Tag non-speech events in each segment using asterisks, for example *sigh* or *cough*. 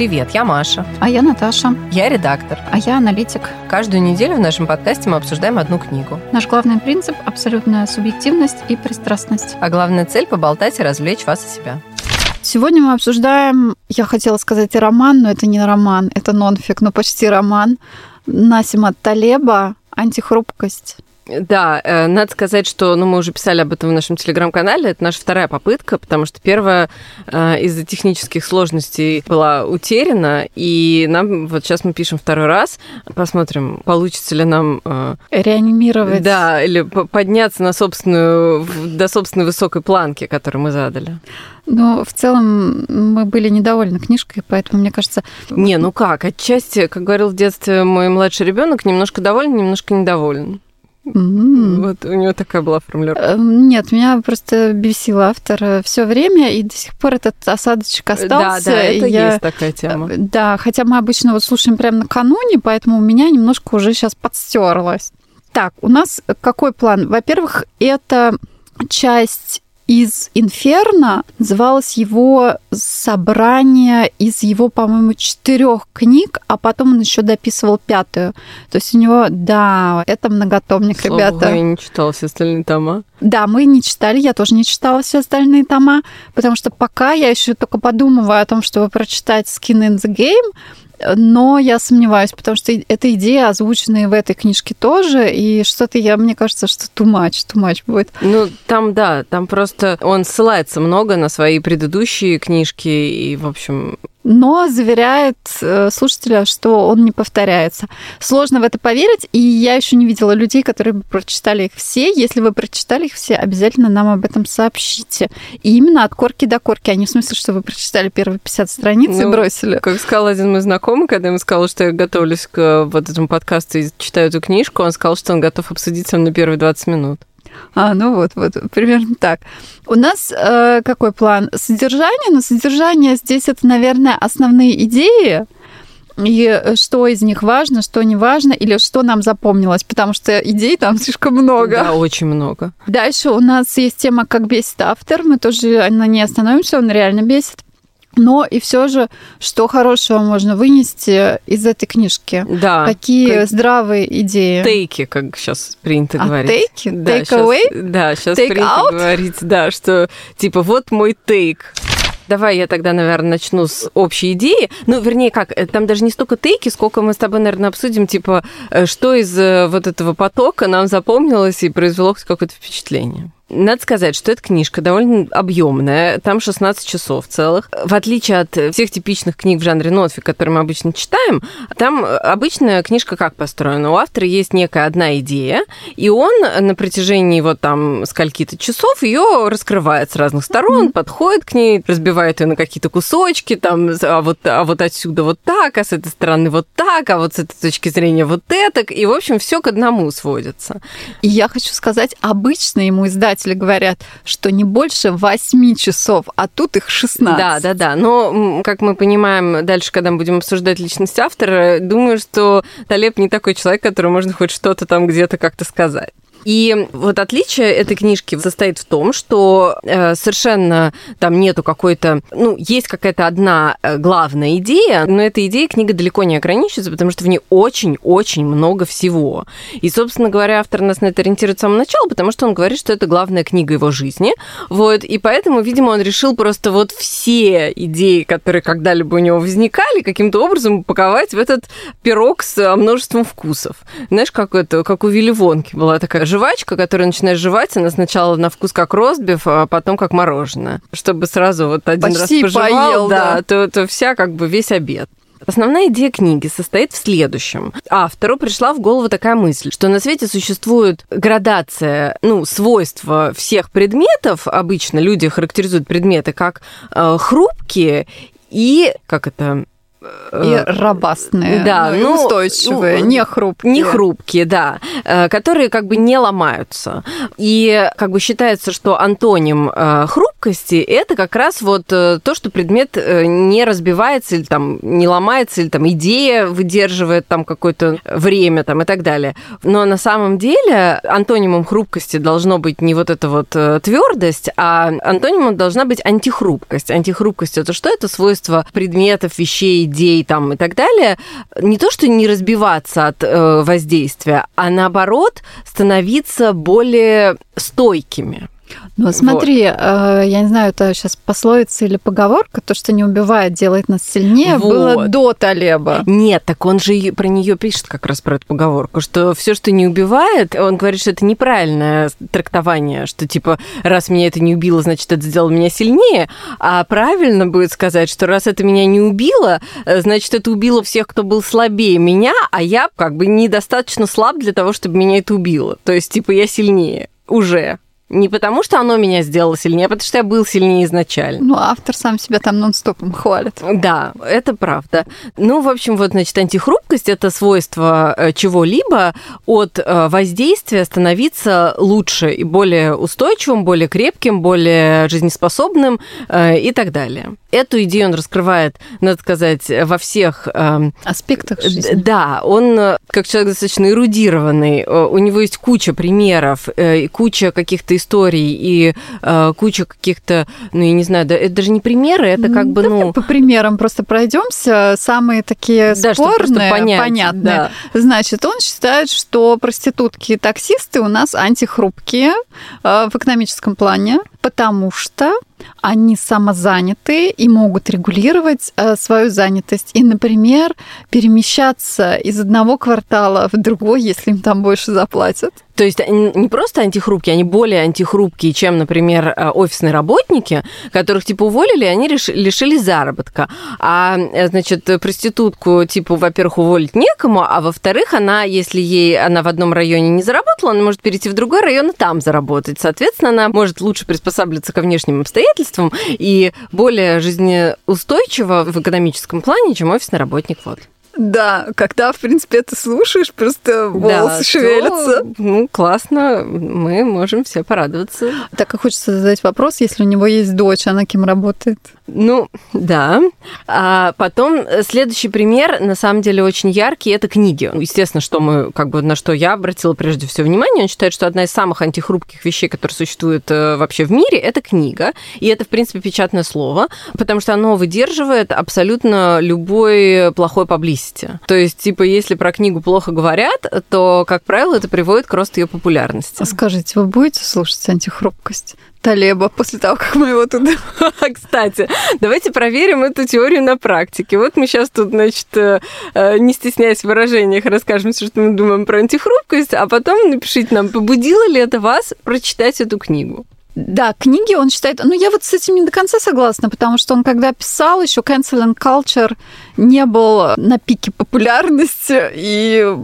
Привет, я Маша. А я Наташа. Я редактор. А я аналитик. Каждую неделю в нашем подкасте мы обсуждаем одну книгу. Наш главный принцип – абсолютная субъективность и пристрастность. А главная цель – поболтать и развлечь вас и себя. Сегодня мы обсуждаем, я хотела сказать роман, но это не роман, это нонфик, но почти роман. Насима Талеба «Антихрупкость». Да, э, надо сказать, что ну, мы уже писали об этом в нашем телеграм-канале. Это наша вторая попытка, потому что первая э, из-за технических сложностей была утеряна, и нам вот сейчас мы пишем второй раз. Посмотрим, получится ли нам... Э, Реанимировать. Да, или подняться на собственную, до собственной высокой планки, которую мы задали. Ну, в целом, мы были недовольны книжкой, поэтому, мне кажется... Не, ну как, отчасти, как говорил в детстве мой младший ребенок, немножко доволен, немножко недоволен. Mm-hmm. Вот у него такая была формулировка. Нет, меня просто бесил автор все время, и до сих пор этот осадочек остался. Да, да, это я... есть такая тема. Да, хотя мы обычно вот слушаем прямо накануне, поэтому у меня немножко уже сейчас подстерлось. Так, у нас какой план? Во-первых, это часть из «Инферно». Называлось его собрание из его, по-моему, четырех книг, а потом он еще дописывал пятую. То есть у него, да, это многотомник, Слава ребята. Богу, я не читала все остальные тома. Да, мы не читали, я тоже не читала все остальные тома, потому что пока я еще только подумываю о том, чтобы прочитать Skin in the Game, но я сомневаюсь, потому что эта идея озвучена и в этой книжке тоже, и что-то я, мне кажется, что too much будет. Ну, там, да, там просто он ссылается много на свои предыдущие книжки, и, в общем, но заверяет э, слушателя, что он не повторяется. Сложно в это поверить, и я еще не видела людей, которые бы прочитали их все. Если вы прочитали их все, обязательно нам об этом сообщите. И именно от корки до корки, а не в смысле, что вы прочитали первые 50 страниц ну, и бросили. Как сказал один мой знакомый, когда ему сказал, что я готовлюсь к вот этому подкасту и читаю эту книжку, он сказал, что он готов обсудить со мной первые 20 минут. А, ну вот, вот, примерно так. У нас э, какой план? Содержание, но содержание здесь это, наверное, основные идеи, и что из них важно, что не важно, или что нам запомнилось, потому что идей там *laughs* слишком много. Да, очень много. Дальше у нас есть тема «Как бесит автор». Мы тоже на ней остановимся, он реально бесит. Но и все же, что хорошего можно вынести из этой книжки? Да. Какие как... здравые идеи? Тейки, как сейчас принято а, говорить. Тейки? Да, Take сейчас, away? Да, сейчас Take принято out? говорить, да, что типа вот мой тейк. Давай я тогда, наверное, начну с общей идеи. Ну, вернее, как, э, там даже не столько тейки, сколько мы с тобой, наверное, обсудим, типа, э, что из э, вот этого потока нам запомнилось и произвело какое-то впечатление. Надо сказать, что эта книжка довольно объемная, там 16 часов целых. В отличие от всех типичных книг в жанре нотфик, которые мы обычно читаем, там обычная книжка как построена? У автора есть некая одна идея, и он на протяжении вот там скольки-то часов ее раскрывает с разных сторон, mm-hmm. подходит к ней, разбивает ее на какие-то кусочки, там, а вот, а вот отсюда вот так, а с этой стороны вот так, а вот с этой точки зрения вот это, и, в общем, все к одному сводится. И я хочу сказать, обычно ему издать издатели говорят, что не больше 8 часов, а тут их 16. Да, да, да. Но, как мы понимаем, дальше, когда мы будем обсуждать личность автора, думаю, что Талеб не такой человек, которому можно хоть что-то там где-то как-то сказать. И вот отличие этой книжки состоит в том, что э, совершенно там нету какой-то, ну, есть какая-то одна э, главная идея, но эта идея книга далеко не ограничивается, потому что в ней очень-очень много всего. И, собственно говоря, автор нас на это ориентирует с самого начала, потому что он говорит, что это главная книга его жизни. Вот, и поэтому, видимо, он решил просто вот все идеи, которые когда-либо у него возникали, каким-то образом упаковать в этот пирог с множеством вкусов. Знаешь, как это, как у Вилли Вонки была такая жвачка, которую начинаешь жевать, она сначала на вкус как ростбиф, а потом как мороженое. Чтобы сразу вот один Почти раз пожевал, поел, да, да. То, то вся как бы весь обед. Основная идея книги состоит в следующем. Автору пришла в голову такая мысль, что на свете существует градация, ну, свойства всех предметов. Обычно люди характеризуют предметы как э, хрупкие и, как это, и робастные, да, ну, ну устойчивые, ну, не хрупкие. Не хрупкие, да, которые как бы не ломаются. И как бы считается, что антоним хруп антихрупкости это как раз вот э, то, что предмет э, не разбивается или там не ломается, или там идея выдерживает там какое-то время там и так далее. Но на самом деле антонимом хрупкости должно быть не вот эта вот э, твердость, а антонимом должна быть антихрупкость. Антихрупкость это что? Это свойство предметов, вещей, идей там и так далее. Не то, что не разбиваться от воздействия, а наоборот становиться более стойкими. Ну, смотри, вот. э, я не знаю, это сейчас пословица или поговорка, то, что не убивает, делает нас сильнее, вот. было до Талеба. Нет, так он же про нее пишет как раз про эту поговорку, что все, что не убивает, он говорит, что это неправильное трактование, что типа, раз меня это не убило, значит, это сделало меня сильнее, а правильно будет сказать, что раз это меня не убило, э, значит, это убило всех, кто был слабее меня, а я как бы недостаточно слаб для того, чтобы меня это убило. То есть, типа, я сильнее уже. Не потому, что оно меня сделало сильнее, а потому что я был сильнее изначально. Ну, автор сам себя там нон-стопом хвалит. Да, это правда. Ну, в общем, вот, значит, антихрупкость – это свойство э, чего-либо от э, воздействия становиться лучше и более устойчивым, более крепким, более жизнеспособным э, и так далее. Эту идею он раскрывает, надо сказать, во всех эм, аспектах жизни. Да, он как человек достаточно эрудированный, у него есть куча примеров и куча каких-то историй и э, куча каких-то, ну, я не знаю, да, это даже не примеры, это как бы, Давай ну... по примерам просто пройдемся. Самые такие да, спорные, понять, понятные. Да. Значит, он считает, что проститутки и таксисты у нас антихрупкие э, в экономическом плане, потому что они самозаняты и могут регулировать э, свою занятость. И, например, перемещаться из одного квартала в другой, если им там больше заплатят. То есть не просто антихрупкие, они более антихрупкие, чем, например, э, офисные работники, которых типа уволили, они лишились заработка. А, э, значит, проститутку, типа, во-первых, уволить некому, а во-вторых, она, если ей она в одном районе не заработала, она может перейти в другой район и там заработать. Соответственно, она может лучше приспосабливаться ко внешним обстоятельствам и более жизнеустойчива в экономическом плане, чем офисный работник. Вот. Да, когда, в принципе, это слушаешь, просто волосы да, шевелятся. То, ну, классно, мы можем все порадоваться. Так и хочется задать вопрос, если у него есть дочь, она кем работает? Ну, да. А потом э, следующий пример, на самом деле, очень яркий, это книги. Естественно, что мы, как бы, на что я обратила прежде всего внимание, он считает, что одна из самых антихрупких вещей, которые существуют э, вообще в мире, это книга. И это, в принципе, печатное слово, потому что оно выдерживает абсолютно любой плохой паблисити. То есть, типа, если про книгу плохо говорят, то, как правило, это приводит к росту ее популярности. Скажите, вы будете слушать антихрупкость? Талеба после того, как мы его туда... *laughs* Кстати, давайте проверим эту теорию на практике. Вот мы сейчас тут, значит, э, э, не стесняясь в выражениях, расскажем, что мы думаем про антихрупкость, а потом напишите нам, побудило ли это вас прочитать эту книгу. Да, книги он считает... Ну, я вот с этим не до конца согласна, потому что он, когда писал, еще cancel culture не был на пике популярности, и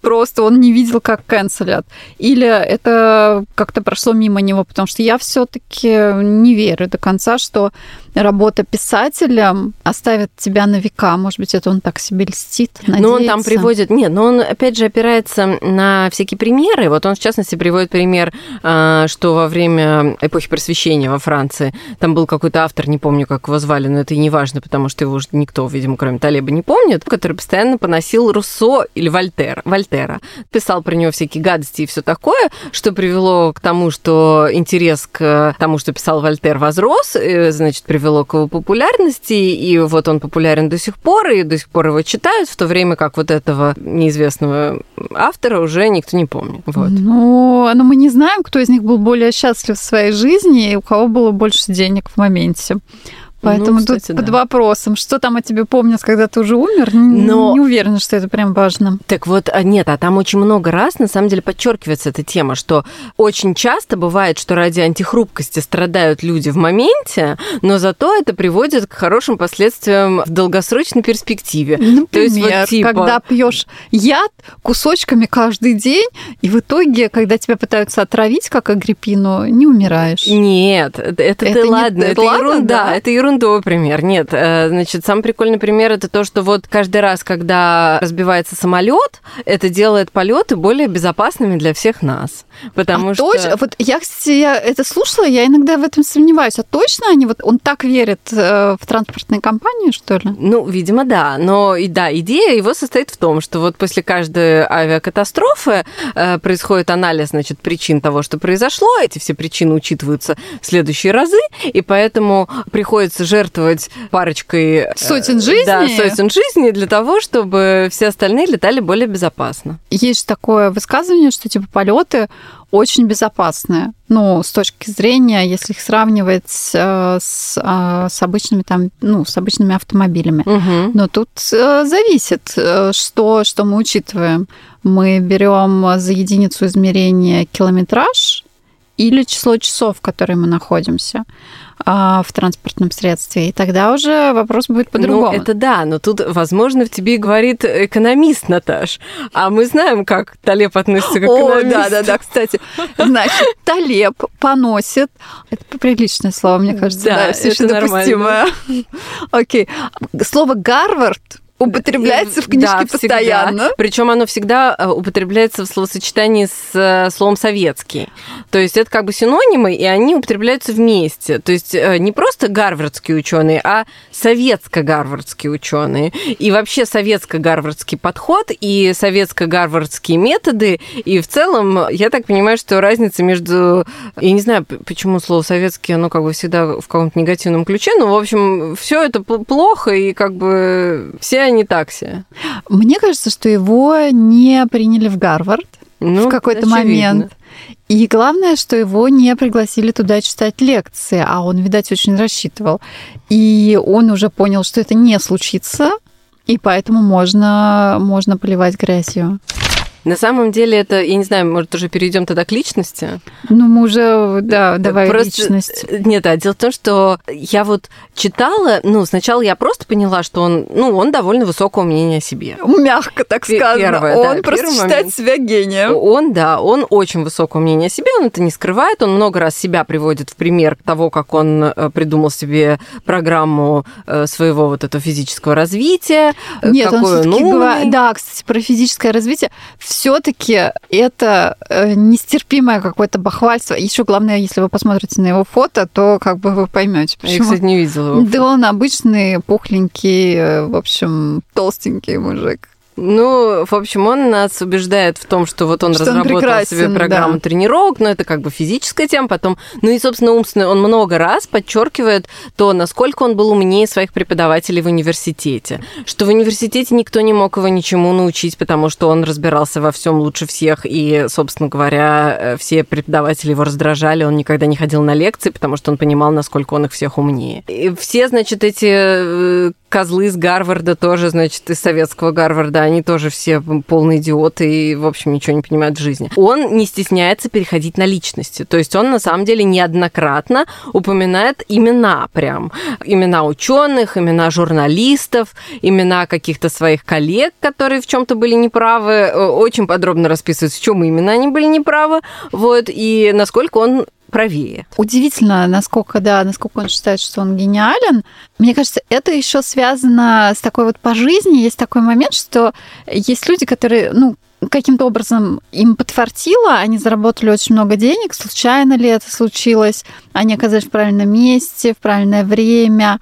просто он не видел, как канцелят. Или это как-то прошло мимо него, потому что я все-таки не верю до конца, что работа писателем оставит тебя на века. Может быть, это он так себе льстит, надеется. Но он там приводит... Нет, но он, опять же, опирается на всякие примеры. Вот он, в частности, приводит пример, а, что во время эпохи просвещения во Франции там был какой-то автор, не помню, как его звали, но это и не важно, потому что его уже никто, видимо, кроме Талеба, не помнит, который постоянно поносил Руссо или Вольтер, Вольтера. Писал про него всякие гадости и все такое, что привело к тому, что интерес к тому, что писал Вольтер, возрос, и, значит, привело к его популярности, и вот он популярен до сих пор, и до сих пор его читают, в то время как вот этого неизвестного автора уже никто не помнит. Вот. Ну, но мы не знаем, кто из них был более счастлив в своей жизни и у кого было больше денег в моменте. Поэтому ну, кстати, тут да. под вопросом, что там о тебе помнят, когда ты уже умер, Но... не уверена, что это прям важно. Так вот, а нет, а там очень много раз, на самом деле, подчеркивается эта тема, что очень часто бывает, что ради антихрупкости страдают люди в моменте, но зато это приводит к хорошим последствиям в долгосрочной перспективе. Например, То есть, вот, типа... когда пьешь яд кусочками каждый день, и в итоге, когда тебя пытаются отравить, как агриппину, не умираешь. Нет, это, это ты ладно, это, это ерунда, да? это ерунда ерундовый пример. Нет, э, значит, самый прикольный пример это то, что вот каждый раз, когда разбивается самолет, это делает полеты более безопасными для всех нас. Потому а что... Точно? Вот я, кстати, я это слушала, я иногда в этом сомневаюсь. А точно они вот он так верит э, в транспортные компании, что ли? Ну, видимо, да. Но и да, идея его состоит в том, что вот после каждой авиакатастрофы э, происходит анализ, значит, причин того, что произошло. Эти все причины учитываются в следующие разы, и поэтому приходится жертвовать парочкой... Э, сотен жизней? Да, сотен жизней для того, чтобы все остальные летали более безопасно. Есть такое высказывание, что типа полеты очень безопасные. Ну, с точки зрения, если их сравнивать э, с, э, с обычными там, ну, с обычными автомобилями. Угу. Но тут э, зависит, что, что мы учитываем. Мы берем за единицу измерения километраж или число часов, в которые мы находимся. А, в транспортном средстве. И тогда уже вопрос будет по-другому. Ну, это да, но тут, возможно, в тебе говорит экономист, Наташ. А мы знаем, как Талеб относится к экономисту. О, да, да, да, кстати. Значит, Талеб поносит... Это приличное слово, мне кажется, да, да еще допустимое. Окей. Слово «Гарвард» употребляется в книжке да, постоянно. Причем оно всегда э, употребляется в словосочетании с э, словом советский. То есть это как бы синонимы, и они употребляются вместе. То есть э, не просто гарвардские ученые, а советско-гарвардские ученые. И вообще советско-гарвардский подход и советско-гарвардские методы. И в целом, я так понимаю, что разница между... Я не знаю, почему слово советский, оно как бы всегда в каком-то негативном ключе, но, в общем, все это плохо, и как бы все не такси. Мне кажется, что его не приняли в Гарвард ну, в какой-то момент. И главное, что его не пригласили туда читать лекции, а он, видать, очень рассчитывал. И он уже понял, что это не случится, и поэтому можно, можно поливать грязью. На самом деле это, я не знаю, может, уже перейдем тогда к личности? Ну, мы уже, да, давай просто... личность. Нет, а дело в том, что я вот читала, ну, сначала я просто поняла, что он, ну, он довольно высокого мнения о себе. Мягко так сказано. Первое, он да, просто считает момент. себя гением. Он, да, он очень высокого мнения о себе, он это не скрывает, он много раз себя приводит в пример того, как он э, придумал себе программу э, своего вот этого физического развития. Нет, он, он все-таки говорит, да, кстати, про физическое развитие все-таки это э, нестерпимое какое-то бахвальство. Еще главное, если вы посмотрите на его фото, то как бы вы поймете, почему. Я, кстати, не видела его. Да он обычный, пухленький, э, в общем, толстенький мужик. Ну, в общем, он нас убеждает в том, что вот он что разработал он себе программу да. тренировок, но это как бы физическая тема потом. Ну и, собственно, умственно он много раз подчеркивает то, насколько он был умнее своих преподавателей в университете. Что в университете никто не мог его ничему научить, потому что он разбирался во всем лучше всех, и, собственно говоря, э, все преподаватели его раздражали, он никогда не ходил на лекции, потому что он понимал, насколько он их всех умнее. И все, значит, эти э, козлы из Гарварда тоже, значит, из советского Гарварда, они тоже все полные идиоты и, в общем, ничего не понимают в жизни. Он не стесняется переходить на личности. То есть он, на самом деле, неоднократно упоминает имена прям. Имена ученых, имена журналистов, имена каких-то своих коллег, которые в чем-то были неправы. Очень подробно расписывает, в чем именно они были неправы. Вот, и насколько он правее. Удивительно, насколько, да, насколько он считает, что он гениален. Мне кажется, это еще связано с такой вот по жизни. Есть такой момент, что есть люди, которые, ну, каким-то образом им подфартило, они заработали очень много денег, случайно ли это случилось, они оказались в правильном месте, в правильное время,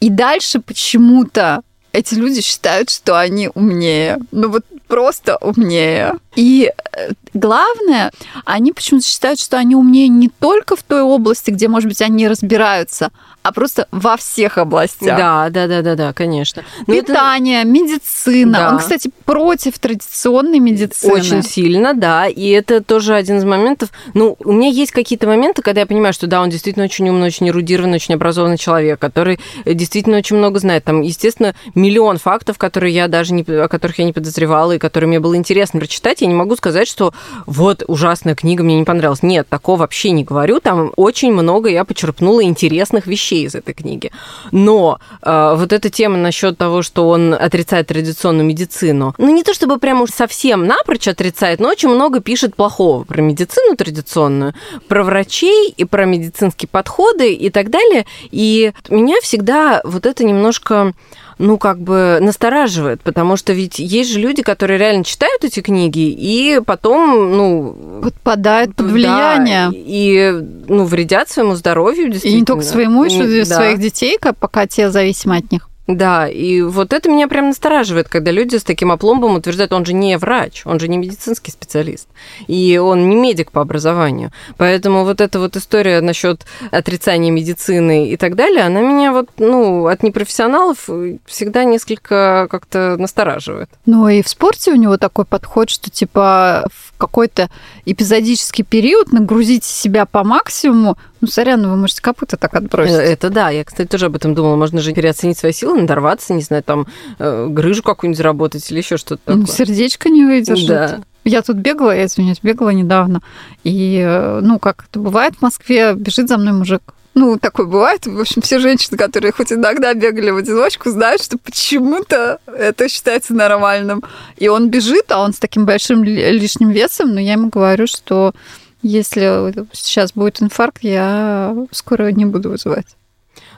и дальше почему-то эти люди считают, что они умнее. Ну вот просто умнее. И э, главное, они почему-то считают, что они умнее не только в той области, где, может быть, они разбираются, а просто во всех областях. Да, да, да, да, да, конечно. Но ну, Питание, это... медицина. Да. Он, кстати, против традиционной медицины. Очень сильно, да. И это тоже один из моментов. Ну, у меня есть какие-то моменты, когда я понимаю, что да, он действительно очень умный, очень эрудированный, очень образованный человек, который действительно очень много знает. Там, естественно, миллион фактов, которые я даже не, о которых я не подозревала и которые мне было интересно прочитать. Я не могу сказать, что вот ужасная книга, мне не понравилась. Нет, такого вообще не говорю. Там очень много я почерпнула интересных вещей из этой книги. Но э, вот эта тема насчет того, что он отрицает традиционную медицину, ну не то чтобы прям уж совсем напрочь отрицает, но очень много пишет плохого про медицину традиционную, про врачей и про медицинские подходы и так далее. И меня всегда вот это немножко ну, как бы настораживает, потому что ведь есть же люди, которые реально читают эти книги и потом, ну... Подпадают под влияние. Да, и, ну, вредят своему здоровью, действительно. И не только своему, еще да. своих детей, пока те зависимы от них. Да, и вот это меня прям настораживает, когда люди с таким опломбом утверждают, он же не врач, он же не медицинский специалист, и он не медик по образованию. Поэтому вот эта вот история насчет отрицания медицины и так далее, она меня вот, ну, от непрофессионалов всегда несколько как-то настораживает. Ну и в спорте у него такой подход, что типа в какой-то эпизодический период нагрузить себя по максимуму, ну, сорян, вы можете копыта так отбросить. Э, это да, я, кстати, тоже об этом думала. Можно же переоценить свои силы, надорваться, не знаю, там, э, грыжу какую-нибудь заработать или еще что-то ну, такое. сердечко не выдержит. Да. Я тут бегала, я извиняюсь, бегала недавно. И, э, ну, как это бывает в Москве, бежит за мной мужик. Ну, такое бывает. В общем, все женщины, которые хоть иногда бегали в одиночку, знают, что почему-то это считается нормальным. И он бежит, а он с таким большим лишним весом, но я ему говорю, что если сейчас будет инфаркт, я скоро не буду вызывать.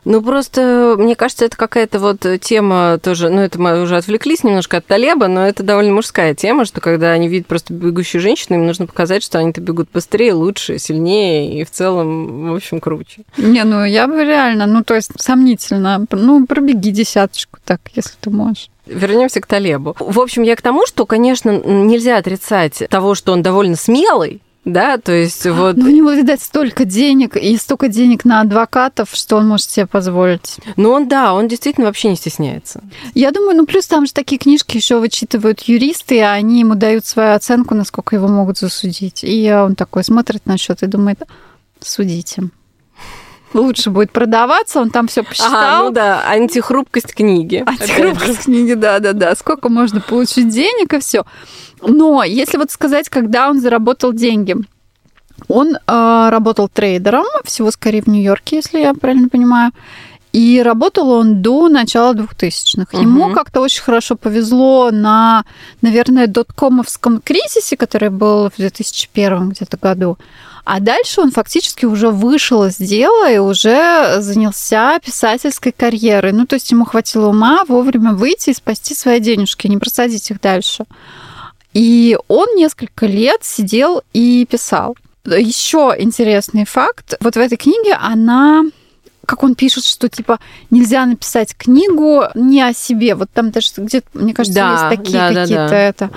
Ну, просто, мне кажется, это какая-то вот тема тоже, ну, это мы уже отвлеклись немножко от Талеба, но это довольно мужская тема, что когда они видят просто бегущую женщину, им нужно показать, что они-то бегут быстрее, лучше, сильнее и в целом, в общем, круче. Не, ну, я бы реально, ну, то есть сомнительно, ну, пробеги десяточку так, если ты можешь. Вернемся к Талебу. В общем, я к тому, что, конечно, нельзя отрицать того, что он довольно смелый, да, то есть вот... Ну, у него, видать, столько денег и столько денег на адвокатов, что он может себе позволить. Ну, он, да, он действительно вообще не стесняется. Я думаю, ну, плюс там же такие книжки еще вычитывают юристы, и они ему дают свою оценку, насколько его могут засудить. И он такой смотрит на счет и думает, судите лучше будет продаваться, он там все посчитал. Ага, ну да, антихрупкость книги. Антихрупкость книги, да-да-да. Сколько можно получить денег и все. Но если вот сказать, когда он заработал деньги, он э, работал трейдером, всего скорее в Нью-Йорке, если я правильно понимаю. И работал он до начала 2000-х. Угу. Ему как-то очень хорошо повезло на, наверное, доткомовском кризисе, который был в 2001 где-то году. А дальше он фактически уже вышел из дела и уже занялся писательской карьерой. Ну, то есть ему хватило ума вовремя выйти и спасти свои денежки, не просадить их дальше. И он несколько лет сидел и писал. Еще интересный факт. Вот в этой книге она как он пишет, что типа нельзя написать книгу не о себе. Вот там даже где-то, мне кажется, да, есть такие да, какие-то да, да. это.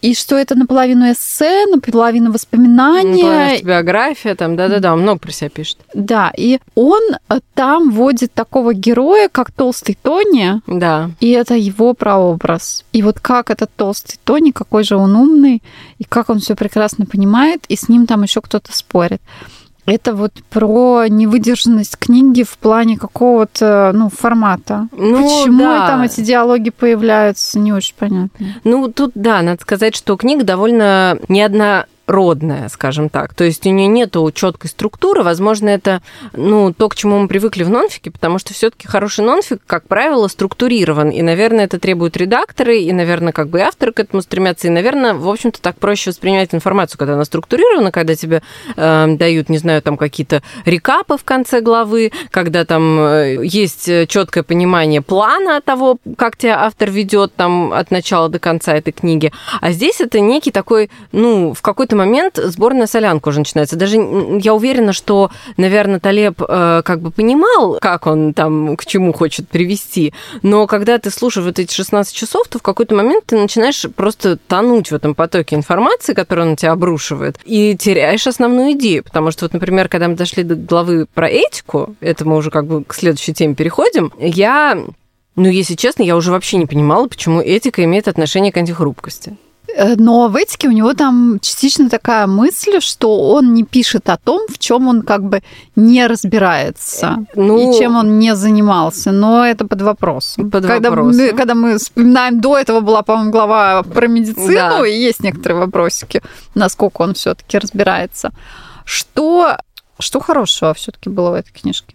И что это наполовину эссе, наполовину воспоминания. Наполовину биография, там, да-да-да, он много про себя пишет. Да, и он э, там вводит такого героя, как Толстый Тони. Да. И это его прообраз. И вот как этот Толстый Тони, какой же он умный, и как он все прекрасно понимает, и с ним там еще кто-то спорит это вот про невыдержанность книги в плане какого-то ну, формата. Ну, Почему да. там эти диалоги появляются, не очень понятно. Ну, тут, да, надо сказать, что книга довольно не одна родная, скажем так. То есть у нее нет четкой структуры. Возможно, это ну, то, к чему мы привыкли в нонфике, потому что все-таки хороший нонфик, как правило, структурирован. И, наверное, это требуют редакторы, и, наверное, как бы и авторы к этому стремятся. И, наверное, в общем-то, так проще воспринимать информацию, когда она структурирована, когда тебе э, дают, не знаю, там какие-то рекапы в конце главы, когда там э, есть четкое понимание плана того, как тебя автор ведет там от начала до конца этой книги. А здесь это некий такой, ну, в какой-то момент сборная солянка уже начинается. Даже я уверена, что, наверное, Талеб э, как бы понимал, как он там к чему хочет привести, но когда ты слушаешь вот эти 16 часов, то в какой-то момент ты начинаешь просто тонуть в этом потоке информации, которую он на тебя обрушивает, и теряешь основную идею. Потому что вот, например, когда мы дошли до главы про этику, это мы уже как бы к следующей теме переходим, я ну, если честно, я уже вообще не понимала, почему этика имеет отношение к антихрупкости. Э, Но в этике у него там частично такая мысль, что он не пишет о том, в чем он как бы не разбирается Ну, и чем он не занимался. Но это под вопросом. Под когда, вопросом. Мы, когда мы вспоминаем, до этого была, по-моему, глава про медицину, Да. и есть некоторые вопросики, насколько он все-таки разбирается. Что, что хорошего все-таки было в этой книжке?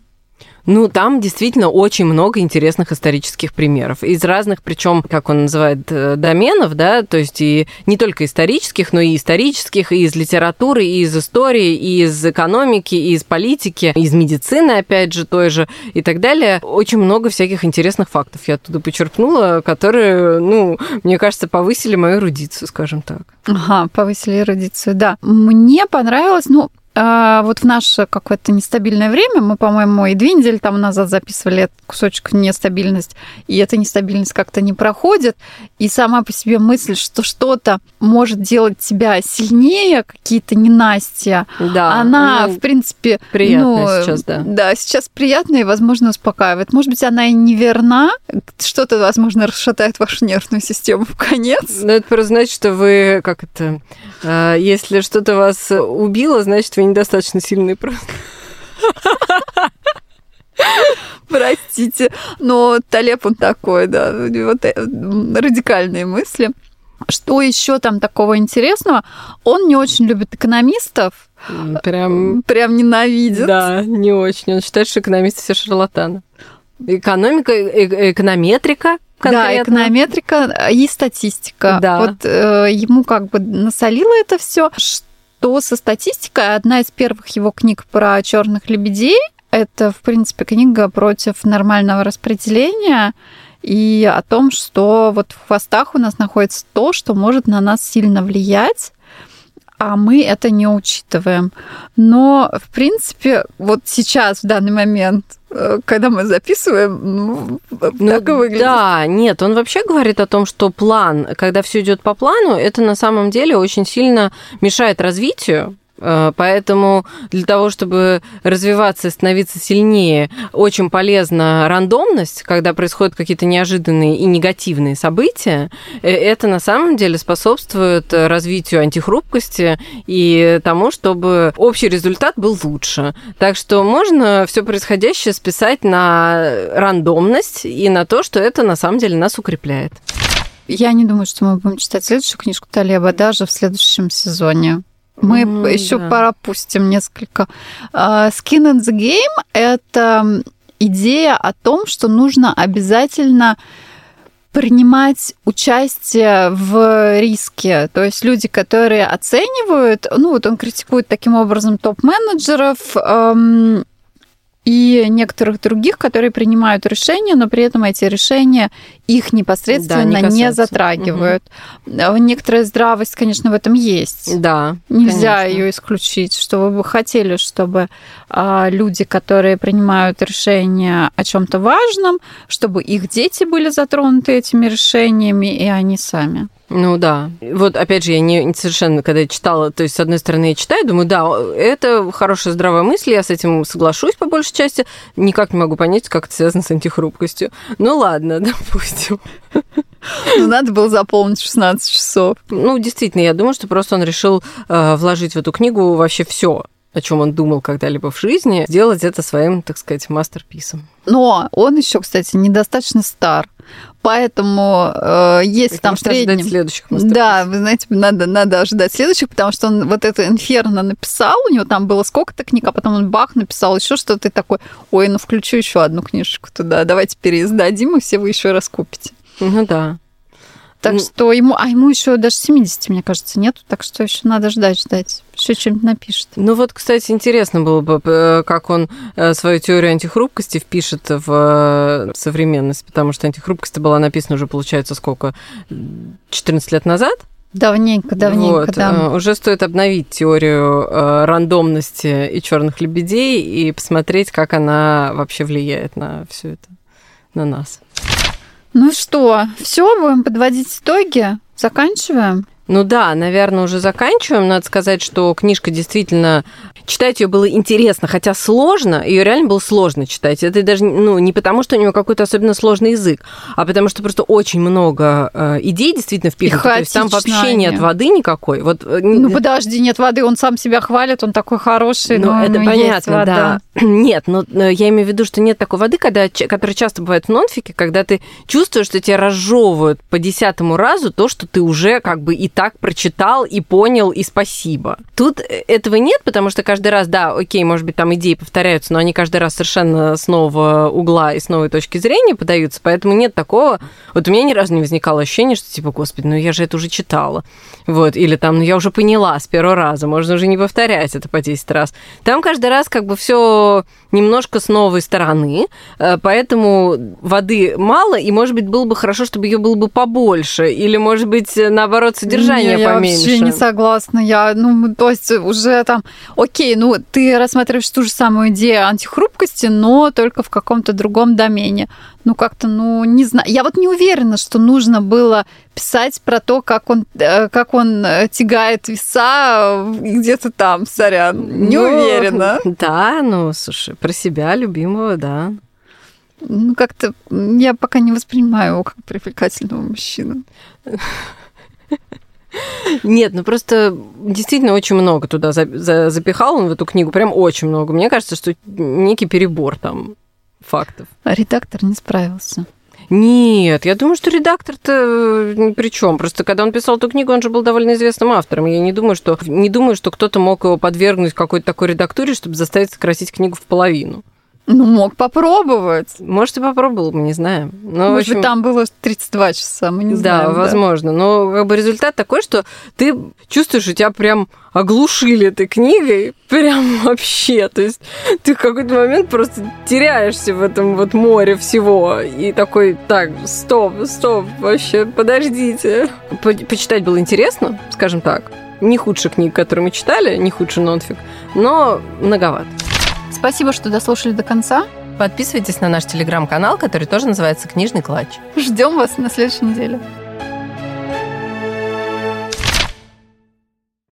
Ну, там действительно очень много интересных исторических примеров. Из разных, причем, как он называет, э, доменов, да, то есть и не только исторических, но и исторических, и из литературы, и из истории, и из экономики, и из политики, и из медицины, опять же, той же, и так далее. Очень много всяких интересных фактов я оттуда почерпнула, которые, ну, мне кажется, повысили мою эрудицию, скажем так. Ага, повысили эрудицию, да. Мне понравилось, ну, вот в наше какое-то нестабильное время, мы, по-моему, и две недели тому назад записывали этот кусочек нестабильность, и эта нестабильность как-то не проходит, и сама по себе мысль, что что-то может делать тебя сильнее, какие-то ненастья, Да, она, ну, в принципе, приятная ну, сейчас, да. Да, сейчас приятная и, возможно, успокаивает. Может быть, она и не верна, что-то, возможно, расшатает вашу нервную систему в конец. Ну, это просто значит, что вы, как это, э, если что-то вас убило, значит, вы недостаточно сильный просто. Простите, но Талеб он такой, да, у него та- радикальные мысли. Что еще там такого интересного? Он не очень любит экономистов, Прям, прям ненавидит. да, не очень. Он считает, что экономисты все шарлатаны. Экономика, э- эконометрика Да, конкретно. эконометрика и статистика. Да. Вот э, ему как бы насолило это все. Что со статистикой? Одна из первых его книг про черных лебедей это, в принципе, книга против нормального распределения и о том, что вот в хвостах у нас находится то, что может на нас сильно влиять, а мы это не учитываем. Но, в принципе, вот сейчас, в данный момент, когда мы записываем, ну, Ну, так и выглядит. Да, нет, он вообще говорит о том, что план, когда все идет по плану, это на самом деле очень сильно мешает развитию. Э, Поэтому для того, чтобы развиваться и становиться сильнее, очень полезна рандомность, когда происходят какие-то неожиданные и негативные события. Э, Это на самом деле способствует развитию антихрупкости и тому, чтобы общий результат был лучше. Так что можно все происходящее списать на рандомность и на то, что это на самом деле нас укрепляет. Я не думаю, что мы будем читать следующую книжку Талеба даже в следующем сезоне. Мы М, еще да. пропустим несколько. А, Skin in the Game – это идея о том, что нужно обязательно принимать участие в риске. То есть люди, которые оценивают, ну вот он критикует таким образом топ-менеджеров, эм, и некоторых других, которые принимают решения, но при этом эти решения их непосредственно Да, не не, затрагивают. Э, Некоторая здравость, конечно, в этом есть. Да. Нельзя конечно. ее исключить, что вы бы хотели, чтобы а, люди, которые принимают решения о чем-то важном, чтобы их дети были затронуты этими решениями, и они сами. Ну да. Вот опять же, я не, не совершенно, когда я читала, то есть, с одной стороны, я читаю, думаю, да, это хорошая здравая мысль, я с этим соглашусь по большей части. Никак не могу понять, как это связано с антихрупкостью. Ну ладно, *laughs* допустим. Ну, надо было заполнить 16 часов. Ну, действительно, я думаю, что просто он решил э, вложить в эту книгу вообще все, о чем он думал когда-либо в жизни, сделать это своим, так сказать, мастерписом. Но он еще, кстати, недостаточно стар. Поэтому, э, если там в среднем... следующих. Да, вы знаете, надо, надо ожидать следующих, потому что он вот это «Инферно» написал, у него там было сколько-то книг, а потом он бах, написал еще что-то и такой, ой, ну включу еще одну книжечку туда, давайте переиздадим, и все вы еще раз купите. Ну да. Так Ну- что ему, а ему еще даже 70, мне кажется, нету, так что еще надо ждать, ждать. Еще что-нибудь напишет. Ну вот, кстати, интересно было бы, э, как он э, свою теорию антихрупкости впишет в э, современность, потому что антихрупкость была написана уже, получается, сколько? 14 лет назад? Давненько, давненько, Вот, да. Уже стоит обновить теорию рандомности и черных лебедей и посмотреть, как она вообще влияет на все это, на нас. Ну что, все, будем подводить итоги. Заканчиваем. Ну да, наверное, уже заканчиваем. Надо сказать, что книжка действительно читать ее было интересно, хотя сложно, ее реально было сложно читать. Это даже ну, не потому, что у него какой-то особенно сложный язык, а потому что просто очень много э, идей действительно впихнуто. То есть там вообще нет воды никакой. Вот, э, ну подожди, нет воды, он сам себя хвалит, он такой хороший, ну, но это но понятно, да. *clears throat* Нет, но, но я имею в виду, что нет такой воды, когда, которая часто бывает в нонфике, когда ты чувствуешь, что тебя разжевывают по десятому разу то, что ты уже как бы и так прочитал, и понял, и спасибо. Тут этого нет, потому что каждый раз, да, окей, может быть, там идеи повторяются, но они каждый раз совершенно с нового угла и с новой точки зрения подаются, поэтому нет такого... Вот у меня ни разу не возникало ощущения, что типа, господи, ну я же это уже читала. Вот, или там, ну я уже поняла с первого раза, можно уже не повторять это по 10 раз. Там каждый раз как бы все немножко с новой стороны, э, поэтому воды мало, и, может быть, было бы хорошо, чтобы ее было бы побольше, или, может быть, наоборот, содержание не, поменьше. Я вообще не согласна. Я, ну, то есть уже там, окей, ну, ты рассматриваешь ту же самую идею антихрупкости, но только в каком-то другом домене. Ну, как-то, ну, не знаю. Я вот не уверена, что нужно было писать про то, как он, э, как он э, тягает веса где-то там, сорян. Не ну, уверена. Да, ну, слушай, про себя любимого, да. Ну, как-то я пока не воспринимаю его как привлекательного мужчину. *laughs* Нет, ну просто действительно очень много туда запихал он в эту книгу, прям очень много. Мне кажется, что некий перебор там фактов. А редактор не справился. Нет, я думаю, что редактор-то э, ни при чем. Просто когда он писал эту книгу, он же был довольно известным автором. Я не думаю, что, не думаю, что кто-то мог его подвергнуть какой-то такой редактуре, чтобы заставить сократить книгу в половину. Ну, мог попробовать. Может, и попробовал, мы не знаем. Но, Может общем... быть, там было 32 часа, мы не знаем. Да, возможно. Но как бы результат такой, что ты чувствуешь, что тебя прям оглушили этой книгой. Прям *laughs* вообще. То есть ты в какой-то момент просто теряешься в этом вот море всего. И такой, так, стоп, стоп, вообще, подождите. По почитать было интересно, скажем так. Не худшая книга, которую мы читали, не худший нонфик, но многовато. Спасибо, что дослушали до конца. Подписывайтесь на наш телеграм-канал, который тоже называется «Книжный клатч». Ждем вас на следующей неделе.